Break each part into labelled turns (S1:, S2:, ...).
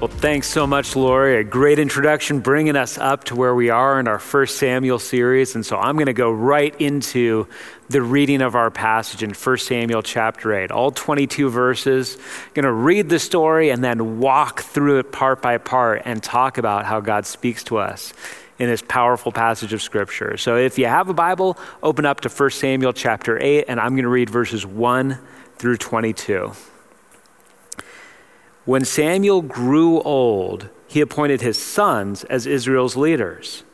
S1: Well, thanks so much, Lori. A great introduction, bringing us up to where we are in our first Samuel series. And so I'm going to go right into the reading of our passage in 1 Samuel chapter 8, all 22 verses. I'm going to read the story and then walk through it part by part and talk about how God speaks to us in this powerful passage of Scripture. So if you have a Bible, open up to 1 Samuel chapter 8, and I'm going to read verses 1 through 22. When Samuel grew old, he appointed his sons as Israel's leaders.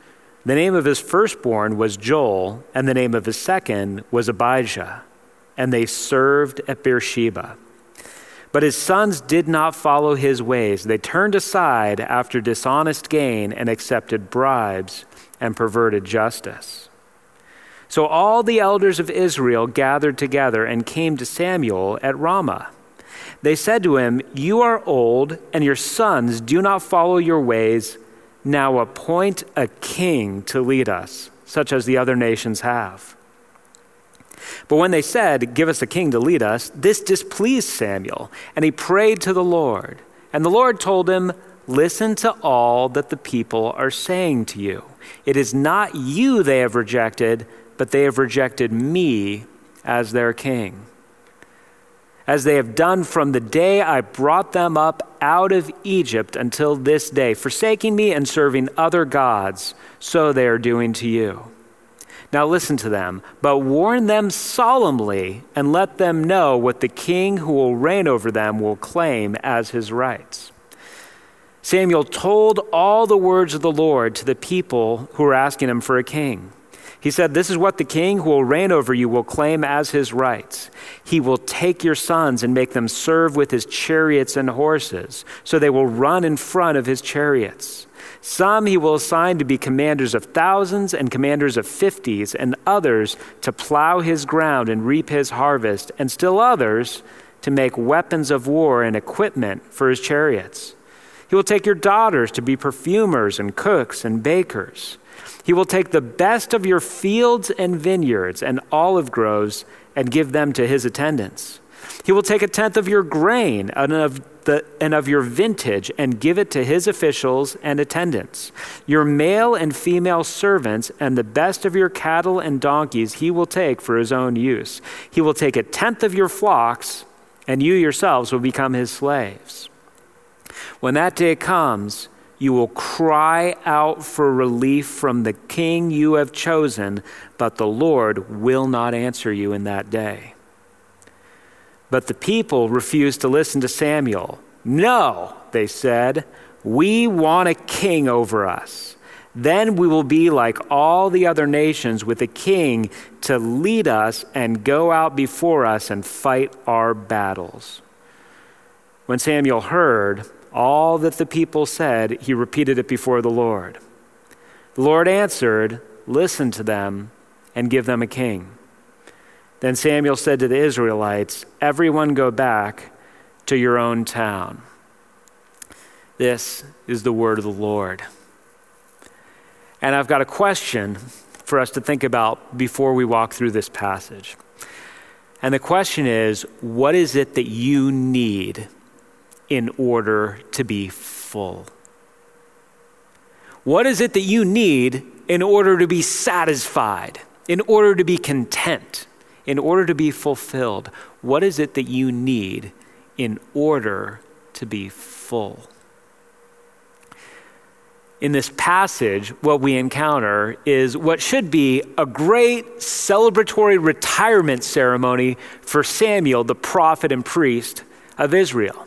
S1: The name of his firstborn was Joel, and the name of his second was Abijah, and they served at Beersheba. But his sons did not follow his ways. They turned aside after dishonest gain and accepted bribes and perverted justice. So all the elders of Israel gathered together and came to Samuel at Ramah. They said to him, You are old, and your sons do not follow your ways. Now appoint a king to lead us, such as the other nations have. But when they said, Give us a king to lead us, this displeased Samuel, and he prayed to the Lord. And the Lord told him, Listen to all that the people are saying to you. It is not you they have rejected, but they have rejected me as their king as they have done from the day I brought them up out of Egypt until this day, forsaking me and serving other gods, so they are doing to you. Now listen to them, but warn them solemnly and let them know what the king who will reign over them will claim as his rights. Samuel told all the words of the Lord to the people who were asking him for a king. He said, This is what the king who will reign over you will claim as his rights. He will take your sons and make them serve with his chariots and horses, so they will run in front of his chariots. Some he will assign to be commanders of thousands and commanders of fifties, and others to plow his ground and reap his harvest, and still others to make weapons of war and equipment for his chariots. He will take your daughters to be perfumers and cooks and bakers. He will take the best of your fields and vineyards and olive groves and give them to his attendants. He will take a tenth of your grain and of, the, and of your vintage and give it to his officials and attendants. Your male and female servants and the best of your cattle and donkeys he will take for his own use. He will take a tenth of your flocks, and you yourselves will become his slaves. When that day comes, you will cry out for relief from the king you have chosen, but the Lord will not answer you in that day. But the people refused to listen to Samuel. No, they said, we want a king over us. Then we will be like all the other nations with a king to lead us and go out before us and fight our battles. When Samuel heard, all that the people said, he repeated it before the Lord. The Lord answered, Listen to them and give them a king. Then Samuel said to the Israelites, Everyone go back to your own town. This is the word of the Lord. And I've got a question for us to think about before we walk through this passage. And the question is what is it that you need in order to be full? What is it that you need in order to be satisfied, in order to be content, in order to be fulfilled? What is it that you need in order to be full? in this passage, what we encounter is what should be a great celebratory retirement ceremony for Samuel, the prophet and priest of Israel.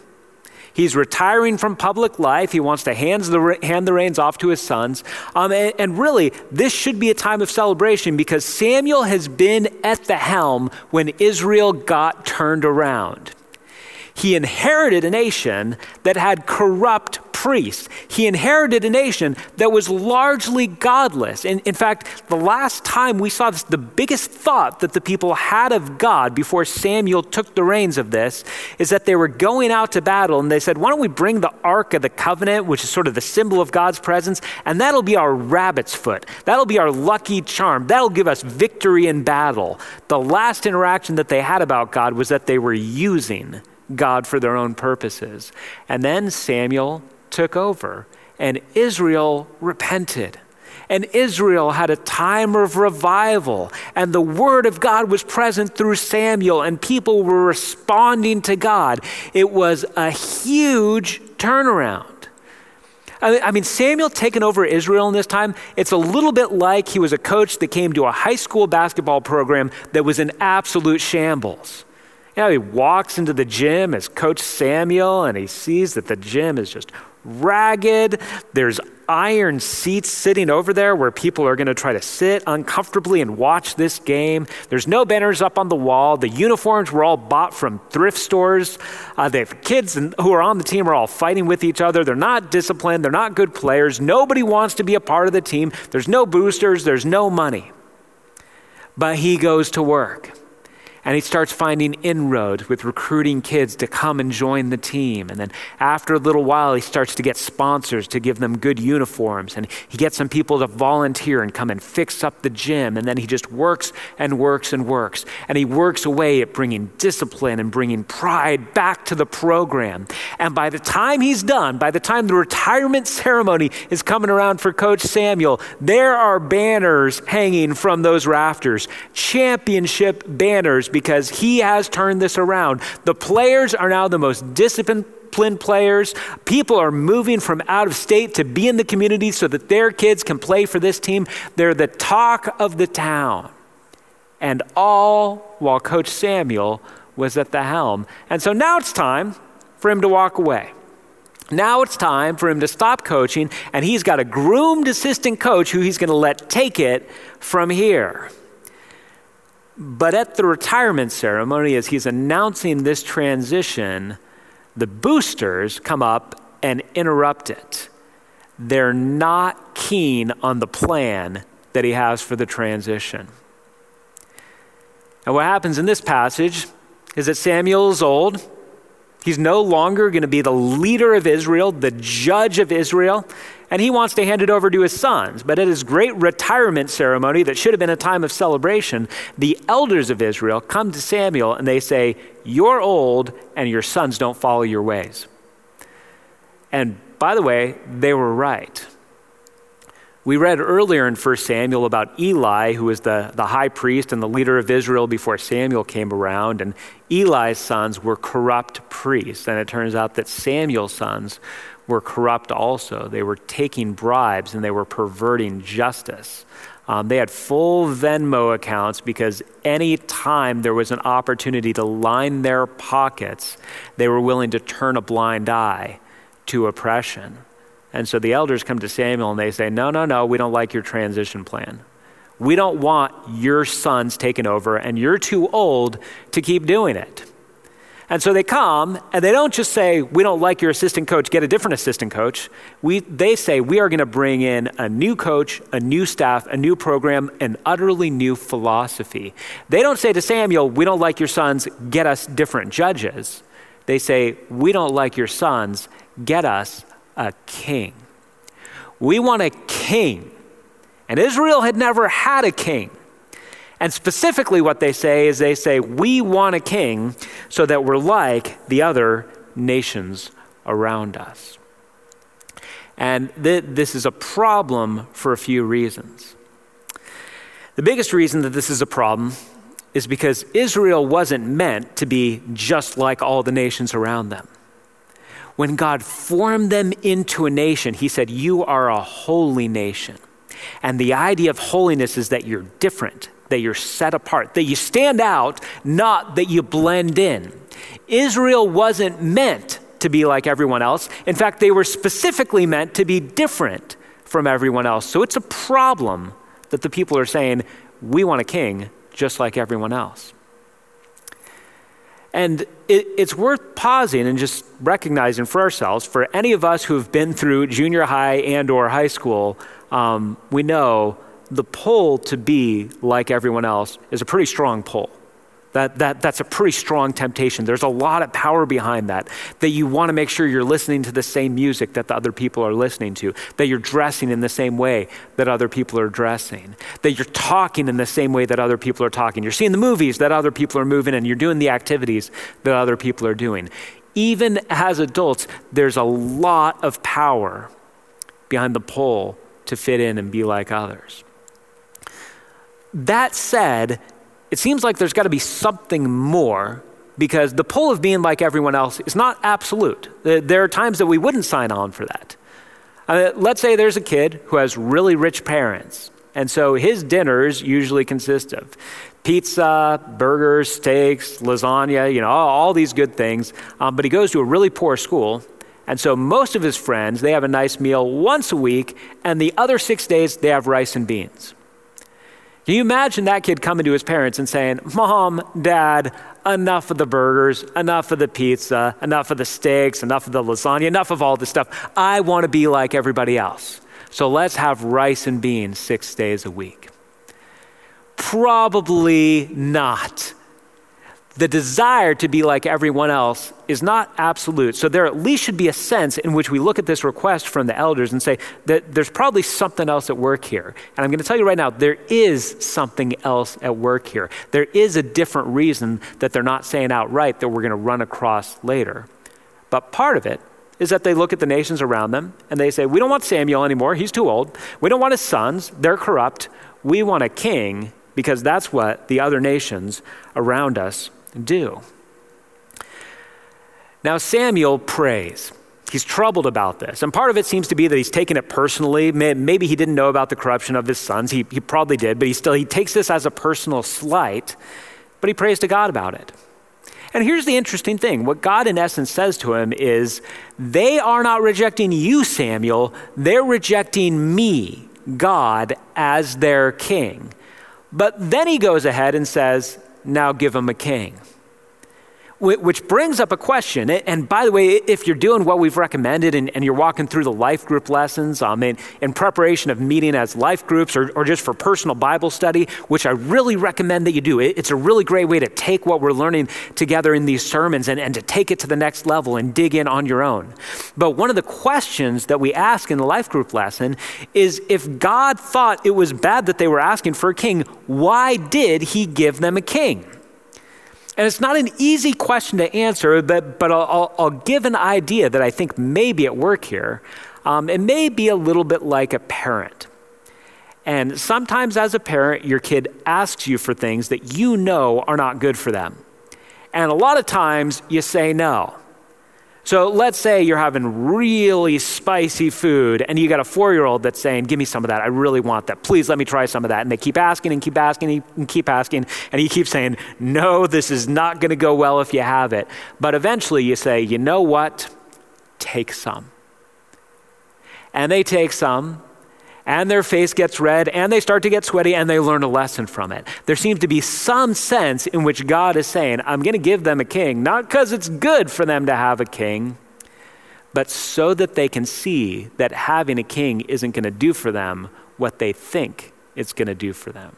S1: He's retiring from public life. He wants to hand the, hand the reins off to his sons. Um, and, and really, this should be a time of celebration because Samuel has been at the helm when Israel got turned around. He inherited a nation that had corrupt priests. He inherited a nation that was largely godless. In, in fact, the last time we saw this, the biggest thought that the people had of God before Samuel took the reins of this is that they were going out to battle and they said, Why don't we bring the Ark of the Covenant, which is sort of the symbol of God's presence, and that'll be our rabbit's foot. That'll be our lucky charm. That'll give us victory in battle. The last interaction that they had about God was that they were using God for their own purposes. And then Samuel took over, and Israel repented. And Israel had a time of revival, and the word of God was present through Samuel, and people were responding to God. It was a huge turnaround. I mean, Samuel taking over Israel in this time, it's a little bit like he was a coach that came to a high school basketball program that was in absolute shambles. You know, he walks into the gym as Coach Samuel and he sees that the gym is just ragged. There's iron seats sitting over there where people are going to try to sit uncomfortably and watch this game. There's no banners up on the wall. The uniforms were all bought from thrift stores. Uh, have kids who are on the team are all fighting with each other. They're not disciplined. They're not good players. Nobody wants to be a part of the team. There's no boosters. There's no money. But he goes to work. And he starts finding inroads with recruiting kids to come and join the team. And then after a little while, he starts to get sponsors to give them good uniforms. And he gets some people to volunteer and come and fix up the gym. And then he just works and works and works. And he works away at bringing discipline and bringing pride back to the program. And by the time he's done, by the time the retirement ceremony is coming around for Coach Samuel, there are banners hanging from those rafters, championship banners because he has turned this around. The players are now the most disciplined players. People are moving from out of state to be in the community so that their kids can play for this team. They're the talk of the town. And all while Coach Samuel was at the helm. And so now it's time for him to walk away. Now it's time for him to stop coaching, and he's got a groomed assistant coach who he's going to let take it from here. But at the retirement ceremony, as he's announcing this transition, the boosters come up and interrupt it. They're not keen on the plan that he has for the transition. And what happens in this passage is that Samuel is old. He's no longer going to be the leader of Israel, the judge of Israel and he wants to hand it over to his sons. But at his great retirement ceremony, that should have been a time of celebration, the elders of Israel come to Samuel and they say, You're old, and your sons don't follow your ways. And by the way, they were right. We read earlier in 1 Samuel about Eli, who was the, the high priest and the leader of Israel before Samuel came around. And Eli's sons were corrupt priests. And it turns out that Samuel's sons were corrupt also. They were taking bribes and they were perverting justice. Um, they had full Venmo accounts because any time there was an opportunity to line their pockets, they were willing to turn a blind eye to oppression. And so the elders come to Samuel and they say, No, no, no, we don't like your transition plan. We don't want your sons taken over, and you're too old to keep doing it. And so they come and they don't just say, We don't like your assistant coach, get a different assistant coach. We, they say, We are going to bring in a new coach, a new staff, a new program, an utterly new philosophy. They don't say to Samuel, We don't like your sons, get us different judges. They say, We don't like your sons, get us a king. We want a king. And Israel had never had a king. And specifically, what they say is they say, We want a king so that we're like the other nations around us. And th- this is a problem for a few reasons. The biggest reason that this is a problem is because Israel wasn't meant to be just like all the nations around them. When God formed them into a nation, He said, You are a holy nation. And the idea of holiness is that you're different, that you're set apart, that you stand out, not that you blend in. Israel wasn't meant to be like everyone else. In fact, they were specifically meant to be different from everyone else. So it's a problem that the people are saying, we want a king just like everyone else. And it, it's worth pausing and just recognizing for ourselves, for any of us who've been through junior high and or high school, um, we know the pull to be like everyone else is a pretty strong pull. That, that, that's a pretty strong temptation. There's a lot of power behind that. That you want to make sure you're listening to the same music that the other people are listening to, that you're dressing in the same way that other people are dressing, that you're talking in the same way that other people are talking. You're seeing the movies that other people are moving and you're doing the activities that other people are doing. even as adults, there's a lot of power behind the pull to fit in and be like others. That said, it seems like there's got to be something more because the pull of being like everyone else is not absolute. There are times that we wouldn't sign on for that. Let's say there's a kid who has really rich parents, and so his dinners usually consist of pizza, burgers, steaks, lasagna, you know, all, all these good things. Um, but he goes to a really poor school, and so most of his friends, they have a nice meal once a week, and the other six days, they have rice and beans. Can you imagine that kid coming to his parents and saying, Mom, Dad, enough of the burgers, enough of the pizza, enough of the steaks, enough of the lasagna, enough of all this stuff. I want to be like everybody else. So let's have rice and beans six days a week. Probably not the desire to be like everyone else is not absolute. So there at least should be a sense in which we look at this request from the elders and say that there's probably something else at work here. And I'm going to tell you right now, there is something else at work here. There is a different reason that they're not saying outright that we're going to run across later. But part of it is that they look at the nations around them and they say, We don't want Samuel anymore. He's too old. We don't want his sons. They're corrupt. We want a king because that's what the other nations around us do. Now, Samuel prays. He's troubled about this. And part of it seems to be that he's taken it personally. Maybe he didn't know about the corruption of his sons. He, he probably did, but he still he takes this as a personal slight, but he prays to God about it. And here's the interesting thing what God, in essence, says to him is, They are not rejecting you, Samuel. They're rejecting me, God, as their king. But then he goes ahead and says, Now give him a king which brings up a question. And by the way, if you're doing what we've recommended and, and you're walking through the life group lessons um, in, in preparation of meeting as life groups or, or just for personal Bible study, which I really recommend that you do, it, it's a really great way to take what we're learning together in these sermons and, and to take it to the next level and dig in on your own. But one of the questions that we ask in the life group lesson is if God thought it was bad that they were asking for a king, why did he give them a king? And it's not an easy question to answer, but, but I'll, I'll, give an idea that I think may be at work here. Um, it may be a little bit like a parent. And sometimes, as a parent, your kid asks you for things that you know are not good for them. And a lot of times, you say no. So let's say you're having really spicy food and you got a four year old that's saying, Give me some of that. I really want that. Please let me try some of that. And they keep asking and keep asking and keep asking. And he keeps saying, No, this is not going to go well if you have it. But eventually you say, You know what? Take some. And they take some and their face gets red and they start to get sweaty and they learn a lesson from it. There seems to be some sense in which God is saying, I'm going to give them a king, not because it's good for them to have a king, but so that they can see that having a king isn't going to do for them what they think it's going to do for them.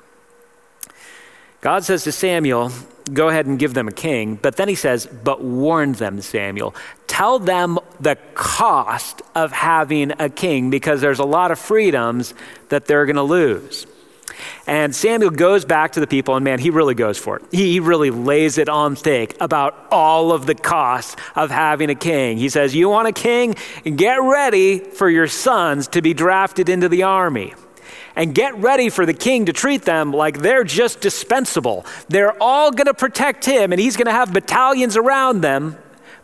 S1: God says to Samuel, Go ahead and give them a king. But then he says, But warn them, Samuel. Tell them the cost of having a king because there's a lot of freedoms that they're going to lose. And Samuel goes back to the people, and man, he really goes for it. He really lays it on thick about all of the costs of having a king. He says, You want a king? Get ready for your sons to be drafted into the army and get ready for the king to treat them like they're just dispensable. They're all going to protect him, and he's going to have battalions around them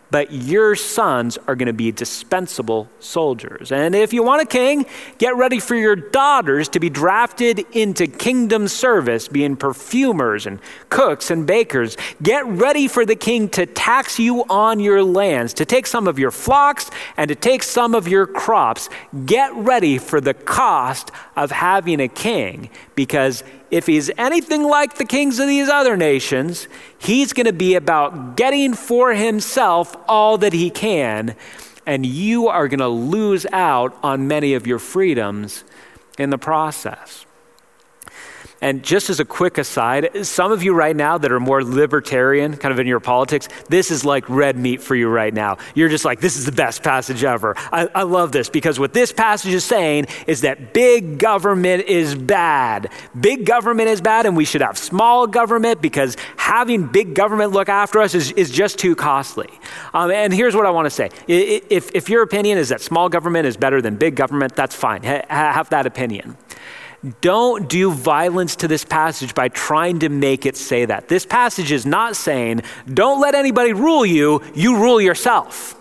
S1: but your sons are going to be dispensable soldiers. And if you want a king, get ready for your daughters to be drafted into kingdom service, being perfumers and cooks and bakers. Get ready for the king to tax you on your lands, to take some of your flocks and to take some of your crops. Get ready for the cost of having a king because if he's anything like the kings of these other nations, he's going to be about getting for himself all that he can, and you are going to lose out on many of your freedoms in the process. And just as a quick aside, some of you right now that are more libertarian, kind of in your politics, this is like red meat for you right now. You're just like, this is the best passage ever. I, I, love this because what this passage is saying is that big government is bad. Big government is bad, and we should have small government because having big government look after us is, is just too costly. Um, and here's what I want to say if, if your opinion is that small government is better than big government, that's fine. Ha- have that opinion. Don't do violence to this passage by trying to make it say that. This passage is not saying, don't let anybody rule you, you rule yourself.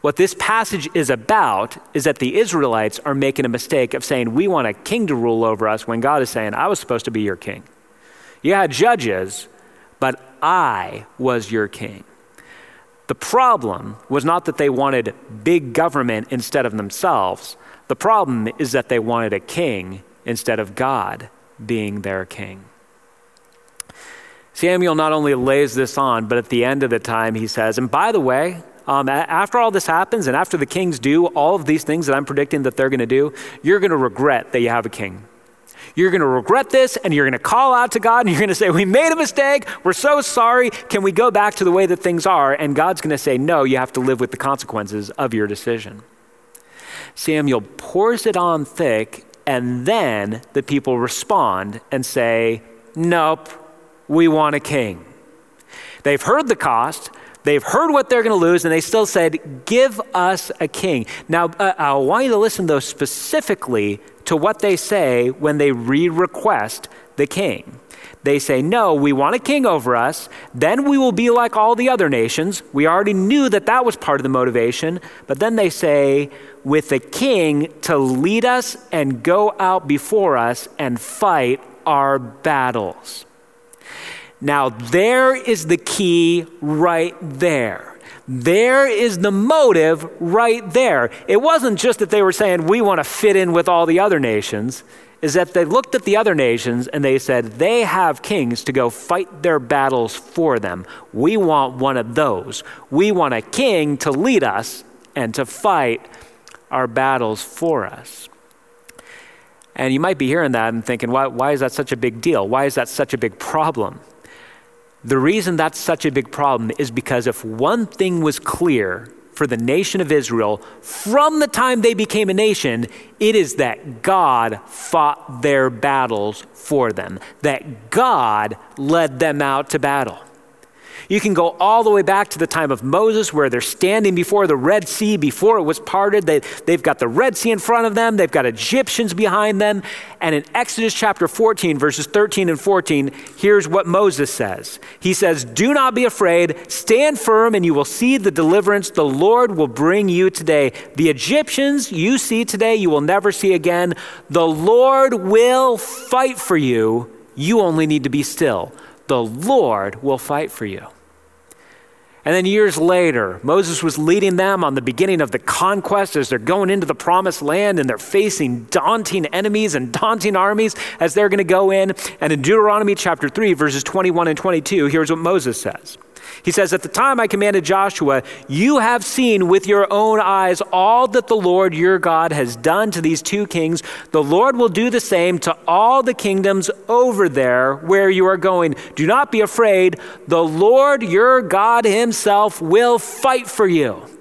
S1: What this passage is about is that the Israelites are making a mistake of saying, we want a king to rule over us, when God is saying, I was supposed to be your king. You had judges, but I was your king. The problem was not that they wanted big government instead of themselves. The problem is that they wanted a king instead of God being their king. Samuel not only lays this on, but at the end of the time he says, and by the way, um, after all this happens and after the kings do all of these things that I'm predicting that they're going to do, you're going to regret that you have a king. You're going to regret this and you're going to call out to God and you're going to say, We made a mistake. We're so sorry. Can we go back to the way that things are? And God's going to say, No, you have to live with the consequences of your decision. Samuel pours it on thick and then the people respond and say, Nope, we want a king. They've heard the cost, they've heard what they're going to lose, and they still said, Give us a king. Now, uh, I want you to listen, though, specifically to what they say when they re request the king. They say, No, we want a king over us. Then we will be like all the other nations. We already knew that that was part of the motivation. But then they say, With a king to lead us and go out before us and fight our battles. Now, there is the key right there. There is the motive right there. It wasn't just that they were saying, we want to fit in with all the other nations is that they looked at the other nations and they said, they have kings to go fight their battles for them. We want one of those. We want a king to lead us and to fight our battles for us. And you might be hearing that and thinking, why, why is that such a big deal? Why is that such a big problem? The reason that's such a big problem is because if one thing was clear for the nation of Israel from the time they became a nation, it is that God fought their battles for them, that God led them out to battle. You can go all the way back to the time of Moses, where they're standing before the Red Sea before it was parted. They, they've got the Red Sea in front of them, they've got Egyptians behind them. And in Exodus chapter 14, verses 13 and 14, here's what Moses says He says, Do not be afraid, stand firm, and you will see the deliverance the Lord will bring you today. The Egyptians you see today, you will never see again. The Lord will fight for you. You only need to be still. The Lord will fight for you. And then years later, Moses was leading them on the beginning of the conquest as they're going into the promised land and they're facing daunting enemies and daunting armies as they're going to go in. And in Deuteronomy chapter 3, verses 21 and 22, here's what Moses says he says, At the time I commanded Joshua, you have seen with your own eyes all that the Lord your God has done to these two kings. The Lord will do the same to all the kingdoms over there where you are going. Do not be afraid. The Lord your God himself will fight for you.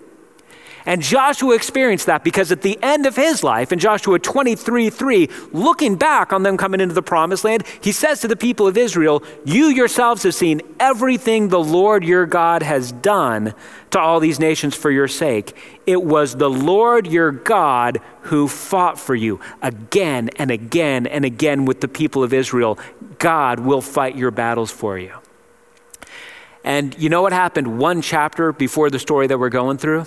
S1: And Joshua experienced that because at the end of his life, in Joshua 23 3, looking back on them coming into the promised land, he says to the people of Israel, You yourselves have seen everything the Lord your God has done to all these nations for your sake. It was the Lord your God who fought for you again and again and again with the people of Israel. God will fight your battles for you. And you know what happened one chapter before the story that we're going through?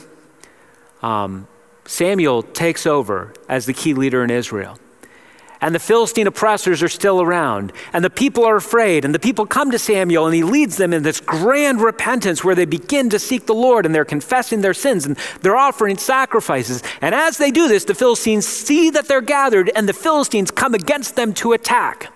S1: Um, Samuel takes over as the key leader in Israel. And the Philistine oppressors are still around, and the people are afraid. And the people come to Samuel, and he leads them in this grand repentance where they begin to seek the Lord, and they're confessing their sins, and they're offering sacrifices. And as they do this, the Philistines see that they're gathered, and the Philistines come against them to attack.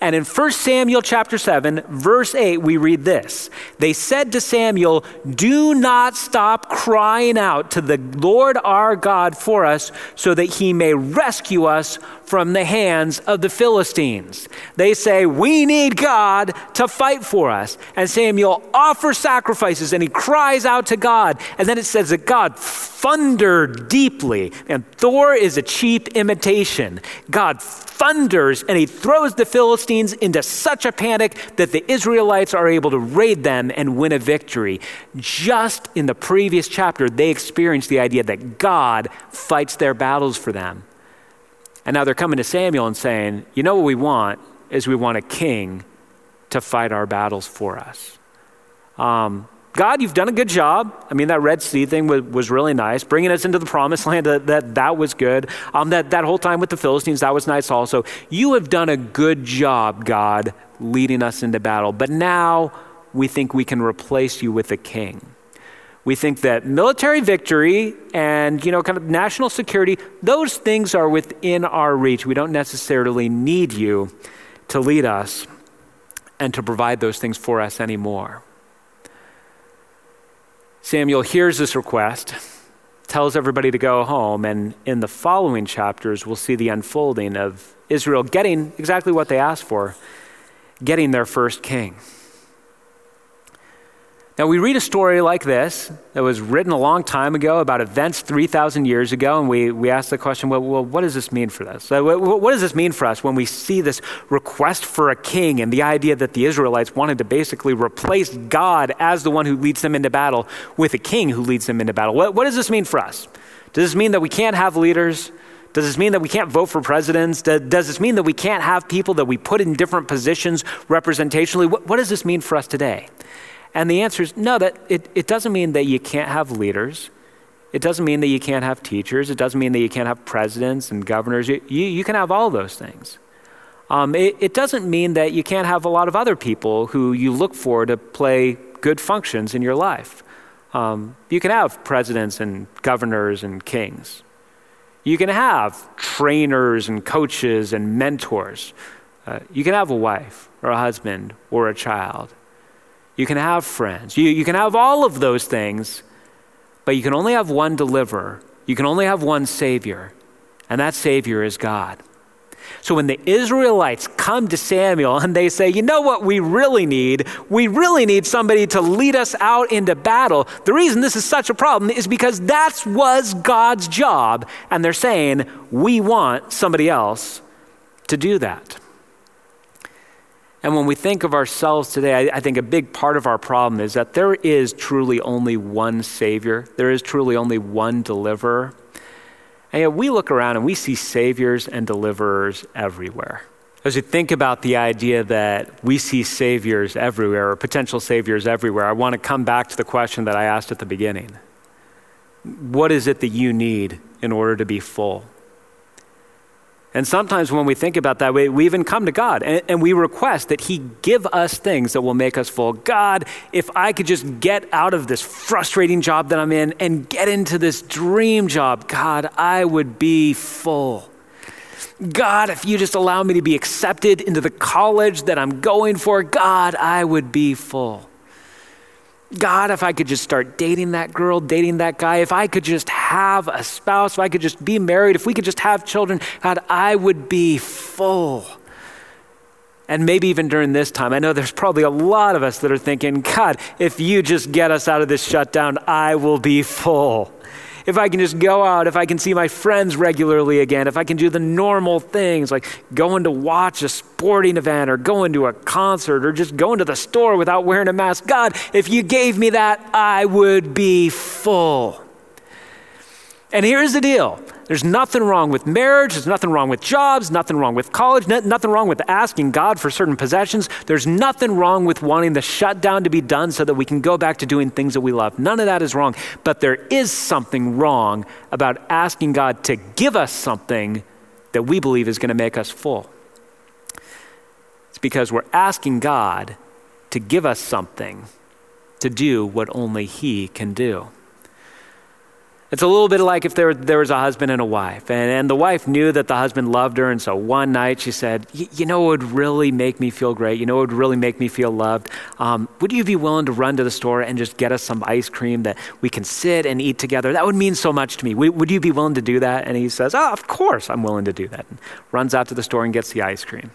S1: And in 1 Samuel chapter 7, verse 8, we read this. They said to Samuel, "Do not stop crying out to the Lord our God for us so that he may rescue us from the hands of the Philistines." They say, "We need God to fight for us." And Samuel offers sacrifices and he cries out to God. And then it says that God thundered deeply. And Thor is a cheap imitation. God thunders and he throws the Philistines into such a panic that the Israelites are able to raid them and win a victory. Just in the previous chapter, they experienced the idea that God fights their battles for them. And now they're coming to Samuel and saying, You know what we want? Is we want a king to fight our battles for us. Um, God, you've done a good job. I mean, that Red Sea thing was, was really nice. Bringing us into the promised land, that, that, that was good. Um, that, that whole time with the Philistines, that was nice also. You have done a good job, God, leading us into battle. But now we think we can replace you with a king. We think that military victory and, you know, kind of national security, those things are within our reach. We don't necessarily need you to lead us and to provide those things for us anymore. Samuel hears this request, tells everybody to go home, and in the following chapters, we'll see the unfolding of Israel getting exactly what they asked for getting their first king. Now, we read a story like this that was written a long time ago about events 3,000 years ago, and we, we ask the question well, well, what does this mean for us? What, what does this mean for us when we see this request for a king and the idea that the Israelites wanted to basically replace God as the one who leads them into battle with a king who leads them into battle? What, what does this mean for us? Does this mean that we can't have leaders? Does this mean that we can't vote for presidents? Does, this mean that we can't have people that we put in different positions representationally? What, what does this mean for us today? And the answer is no, that it, it doesn't mean that you can't have leaders. It doesn't mean that you can't have teachers. It doesn't mean that you can't have presidents and governors. You, you, you can have all those things. Um, it, it doesn't mean that you can't have a lot of other people who you look for to play good functions in your life. Um, you can have presidents and governors and kings. You can have trainers and coaches and mentors. Uh, you can have a wife or a husband or a child. You can have friends. You, you can have all of those things, but you can only have one deliverer. You can only have one Savior, and that Savior is God. So when the Israelites come to Samuel and they say, you know what we really need? We really need somebody to lead us out into battle. The reason this is such a problem is because that was God's job. And they're saying, we want somebody else to do that. And when we think of ourselves today, I, I, think a big part of our problem is that there is truly only one Savior, there is truly only one deliverer. And yet we look around and we see Saviors and deliverers everywhere. As we think about the idea that we see Saviors everywhere or potential Saviors everywhere, I want to come back to the question that I asked at the beginning What is it that you need in order to be full? And sometimes when we think about that, we, we even come to God and, and, we request that He give us things that will make us full. God, if I could just get out of this frustrating job that I'm in and get into this dream job, God, I would be full. God, if you just allow me to be accepted into the college that I'm going for, God, I would be full. God, if I could just start dating that girl, dating that guy, if I could just have a spouse, if I could just be married, if we could just have children, God, I would be full. And maybe even during this time, I know there's probably a lot of us that are thinking, God, if you just get us out of this shutdown, I will be full if I can just go out, if I can see my friends regularly again, if I can do the normal things like going to watch a sporting event or going to a concert or just going to the store without wearing a mask, God, if you gave me that, I would be full. And here's the deal there's nothing wrong with marriage, there's nothing wrong with jobs, nothing wrong with college, nothing wrong with asking God for certain possessions. There's nothing wrong with wanting the shutdown to be done so that we can go back to doing things that we love. None of that is wrong. But there is something wrong about asking God to give us something that we believe is going to make us full. It's because we're asking God to give us something to do what only He can do. It's a little bit like if there, there was a husband and a wife, and, and the wife knew that the husband loved her, and so one night she said, You know, it would really make me feel great. You know, it would really make me feel loved. Um, would you be willing to run to the store and just get us some ice cream that we can sit and eat together? That would mean so much to me. Would, would you be willing to do that? And he says, Oh, of course, I'm willing to do that. And runs out to the store and gets the ice cream.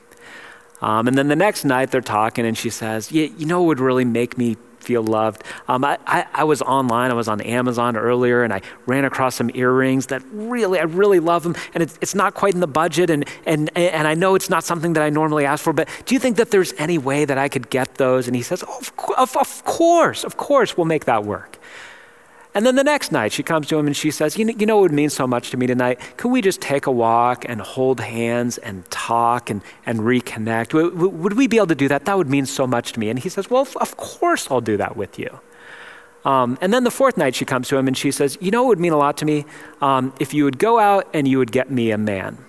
S1: Um, and then the next night they're talking, and she says, You know, it would really make me feel loved. Um, I, I, I, was online, I was on Amazon earlier, and I ran across some earrings that really, I really love them. And it's, it's not quite in the budget, and, and, and I know it's not something that I normally ask for, but do you think that there's any way that I could get those? And he says, oh, of, of course, of course, we'll make that work. And then the next night, she comes to him and she says, you know, you know what would mean so much to me tonight? Could we just take a walk and hold hands and talk and, and reconnect? Would, would we be able to do that? That would mean so much to me. And he says, Well, of course I'll do that with you. Um, and then the fourth night, she comes to him and she says, You know, it would mean a lot to me um, if you would go out and you would get me a man.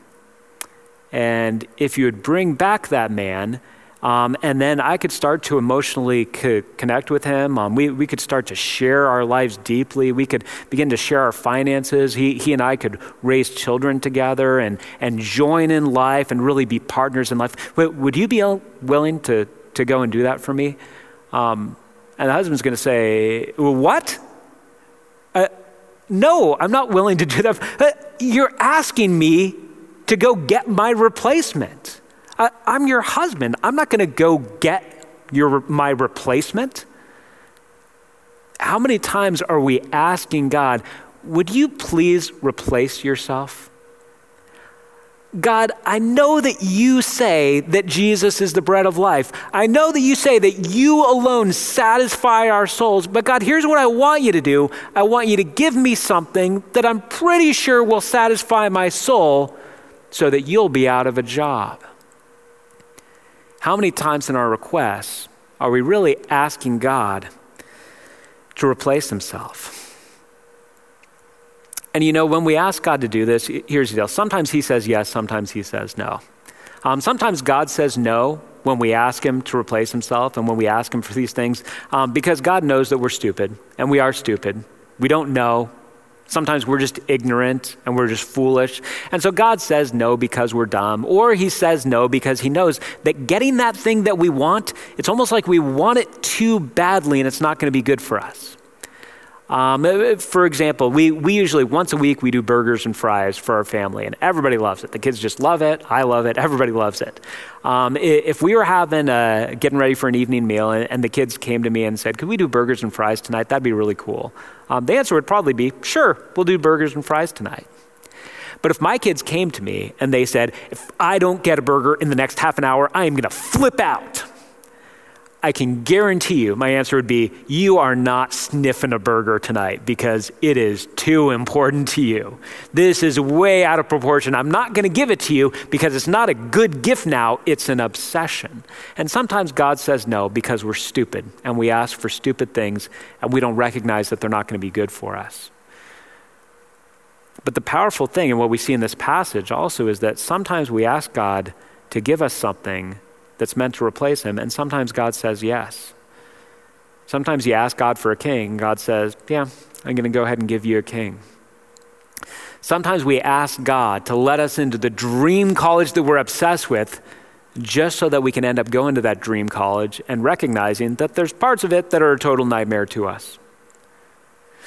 S1: And if you would bring back that man, um, and then I could start to emotionally co- connect with him. Um, we, we could start to share our lives deeply. We could begin to share our finances. He, he and I could raise children together and, and join in life and really be partners in life. would you be willing to, to go and do that for me? Um, and the husband's going to say, What? Uh, no, I'm not willing to do that. Uh, you're asking me to go get my replacement. I, am your husband. I'm not going to go get your, my replacement. How many times are we asking God, would you please replace yourself? God, I know that you say that Jesus is the bread of life. I know that you say that you alone satisfy our souls. But God, here's what I want you to do I want you to give me something that I'm pretty sure will satisfy my soul so that you'll be out of a job. How many times in our requests are we really asking God to replace himself? And you know, when we ask God to do this, here's the deal. Sometimes he says yes, sometimes he says no. Um, sometimes God says no when we ask him to replace himself and when we ask him for these things um, because God knows that we're stupid, and we are stupid. We don't know. Sometimes we're just ignorant and we're just foolish. And so God says no because we're dumb, or He says no because He knows that getting that thing that we want, it's almost like we want it too badly and it's not going to be good for us. Um, uh, for example, we, we usually once a week we do burgers and fries for our family, and everybody loves it. The kids just love it. I love it. Everybody loves it. Um, if we were having a, getting ready for an evening meal, and, and, the kids came to me and said, "Could we do burgers and fries tonight?" That'd be really cool. Um, the answer would probably be, "Sure, we'll do burgers and fries tonight." But if my kids came to me and they said, "If I don't get a burger in the next half an hour, I am going to flip out," I can guarantee you my answer would be you are not sniffing a burger tonight because it is too important to you. This is way out of proportion. I'm not going to give it to you because it's not a good gift now, it's an obsession. And sometimes God says no because we're stupid and we ask for stupid things and we don't recognize that they're not going to be good for us. But the powerful thing, and what we see in this passage also, is that sometimes we ask God to give us something that's meant to replace him. And sometimes God says yes. Sometimes you ask God for a king, God says, Yeah, I'm going to go ahead and give you a king. Sometimes we ask God to let us into the dream college that we're obsessed with just so that we can end up going to that dream college and recognizing that there's parts of it that are a total nightmare to us.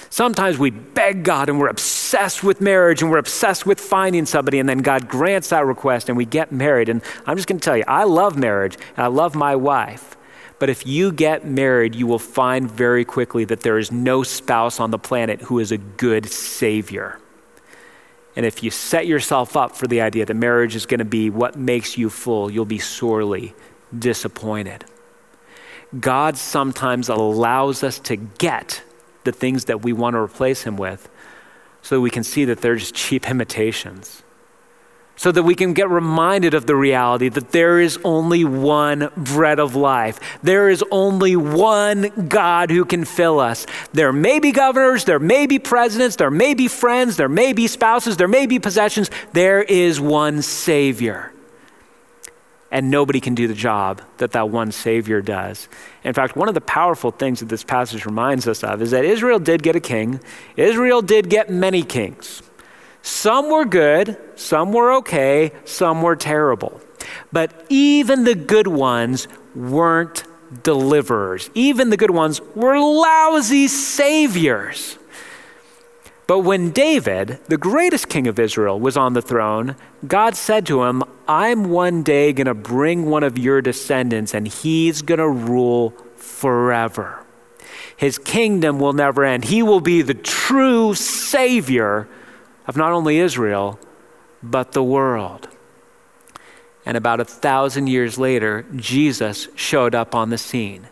S1: Sometimes we beg God and we're obsessed with marriage and we're obsessed with finding somebody, and then God grants that request and we get married. And I'm just going to tell you, I love marriage and I love my wife. But if you get married, you will find very quickly that there is no spouse on the planet who is a good savior. And if you set yourself up for the idea that marriage is going to be what makes you full, you'll be sorely disappointed. God sometimes allows us to get the things that we want to replace him with so that we can see that they're just cheap imitations. So that we can get reminded of the reality that there is only one bread of life. There is only one God who can fill us. There may be governors, there may be presidents, there may be friends, there may be spouses, there may be possessions. There is one Savior. And nobody can do the job that that one Savior does. In fact, one of the powerful things that this passage reminds us of is that Israel did get a king, Israel did get many kings. Some were good, some were okay, some were terrible. But even the good ones weren't deliverers. Even the good ones were lousy saviors. But when David, the greatest king of Israel, was on the throne, God said to him, I'm one day going to bring one of your descendants, and he's going to rule forever. His kingdom will never end. He will be the true Savior of not only Israel, but the world. And about a thousand years later, Jesus showed up on the scene.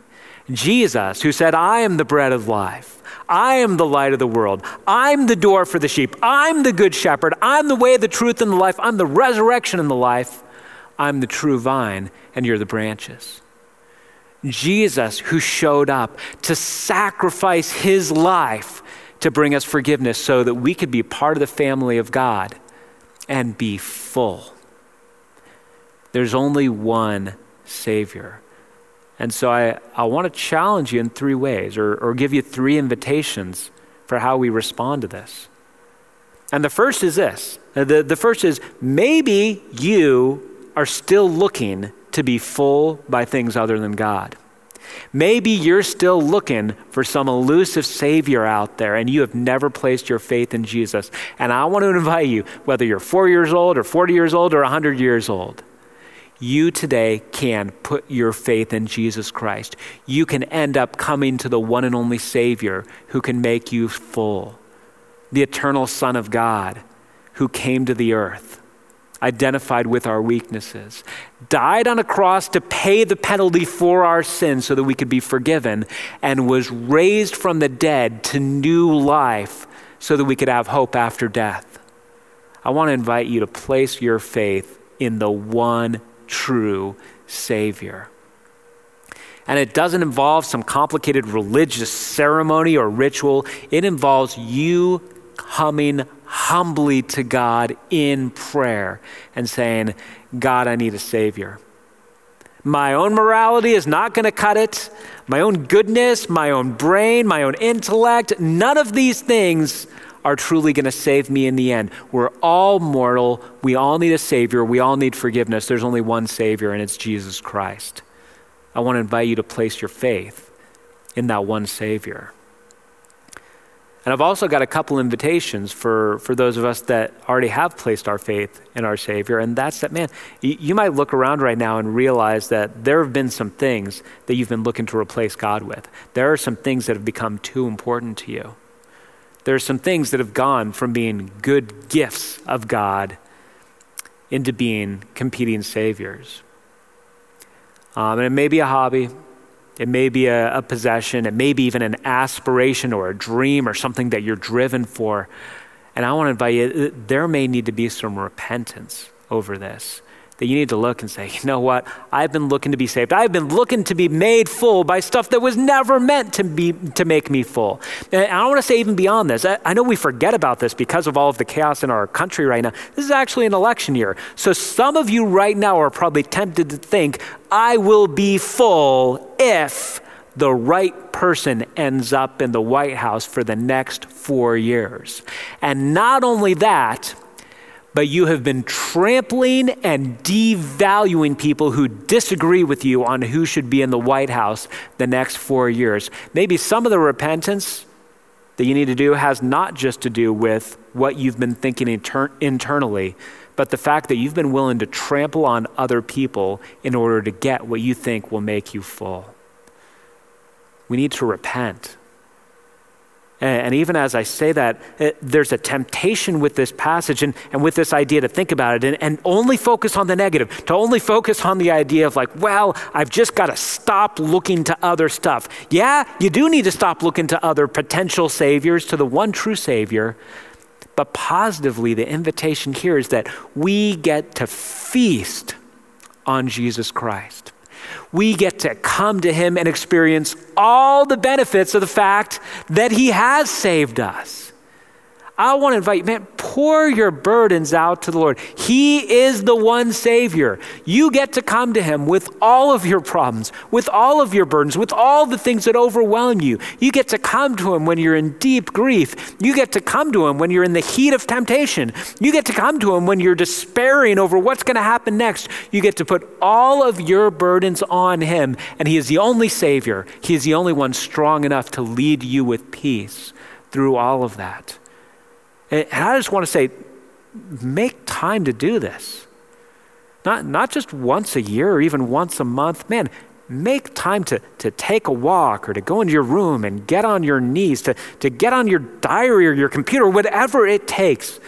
S1: Jesus, who said, I am the bread of life. I am the light of the world. I'm the door for the sheep. I'm the good shepherd. I'm the way, the truth, and the life. I'm the resurrection and the life. I'm the true vine, and you're the branches. Jesus, who showed up to sacrifice his life to bring us forgiveness so that we could be part of the family of God and be full. There's only one Savior. And so I, I want to challenge you in three ways or, or give you three invitations for how we respond to this. And the first is this uh, the, the first is maybe you are still looking to be full by things other than God. Maybe you're still looking for some elusive Savior out there and you have never placed your faith in Jesus. And I want to invite you, whether you're four years old or 40 years old or 100 years old, you today can put your faith in Jesus Christ. You can end up coming to the one and only Savior who can make you full, the eternal Son of God who came to the earth, identified with our weaknesses, died on a cross to pay the penalty for our sins so that we could be forgiven, and was raised from the dead to new life so that we could have hope after death. I want to invite you to place your faith in the one true Savior. And it doesn't involve some complicated religious ceremony or ritual, it involves you coming humbly to God in prayer and saying, God, I need a Savior. My own morality is not going to cut it. My own goodness, my own brain, my own intellect, none of these things are truly going to save me in the end. We're all mortal. We all need a Savior. We all need forgiveness. There's only one Savior, and it's Jesus Christ. I want to invite you to place your faith in that one Savior. And I've also got a couple invitations for, for those of us that already have placed our faith in our Savior. And that's that, man, you, might look around right now and realize that there have been some things that you've been looking to replace God with. There are some things that have become too important to you. There are some things that have gone from being good gifts of God into being competing saviors. Um, and it may be a hobby, it may be a, a possession, it may be even an aspiration or a dream or something that you're driven for. And I want to invite you, there may need to be some repentance over this that you need to look and say, you know what? I've been looking to be saved. I've been looking to be made full by stuff that was never meant to be to make me full. And I want to say even beyond this. I, I know we forget about this because of all of the chaos in our country right now. This is actually an election year. So some of you right now are probably tempted to think, I will be full if the right person ends up in the White House for the next four years. And not only that, but you have been trampling and devaluing people who disagree with you on who should be in the White House the next four years. Maybe some of the repentance that you need to do has not just to do with what you've been thinking inter- internally, but the fact that you've been willing to trample on other people in order to get what you think will make you full. We need to repent. And even as I say that, it, there's a temptation with this passage and, and with this idea to think about it and, and only focus on the negative, to only focus on the idea of, like, well, I've just got to stop looking to other stuff. Yeah, you do need to stop looking to other potential saviors, to the one true Savior. But positively, the invitation here is that we get to feast on Jesus Christ we get to come to Him and experience all the benefits of the fact that He has saved us. I want to invite you, man, pour your burdens out to the Lord. He is the one Savior. You get to come to Him with all of your problems, with all of your burdens, with all the things that overwhelm you. You get to come to Him when you're in deep grief. You get to come to Him when you're in the heat of temptation. You get to come to Him when you're despairing over what's going to happen next. You get to put all of your burdens on Him, and He is the only Savior. He is the only one strong enough to lead you with peace through all of that. And I just want to say, make time to do this. Not, not just once a year or even once a month. Man, make time to, to take a walk or to go into your room and get on your knees, to, to get on your diary or your computer, whatever it takes.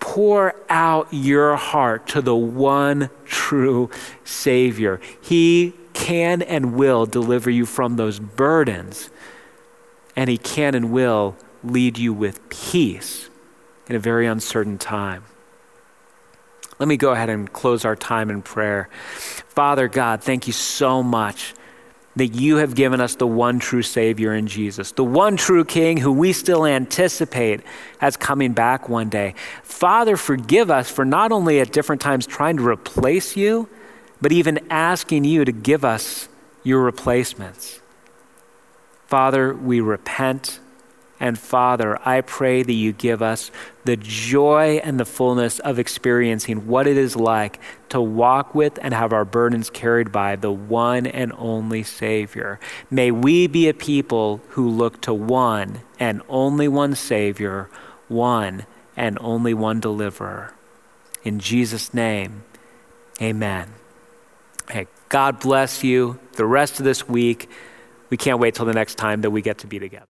S1: Pour out your heart to the one true Savior. He can and will deliver you from those burdens, and He can and will lead you with peace in a very uncertain time. Let me go ahead and close our time in prayer. Father God, thank you so much that you have given us the one true Savior in Jesus, the one true King who we still anticipate as coming back one day. Father, forgive us for not only at different times trying to replace you, but even asking you to give us your replacements. Father, we repent and Father, I pray that you give us the joy and the fullness of experiencing what it is like to walk with and have our burdens carried by the one and only Savior. May we be a people who look to one and only one Savior, one and only one deliverer. In Jesus' name, amen. Hey, God bless you the rest of this week. We can't wait till the next time that we get to be together.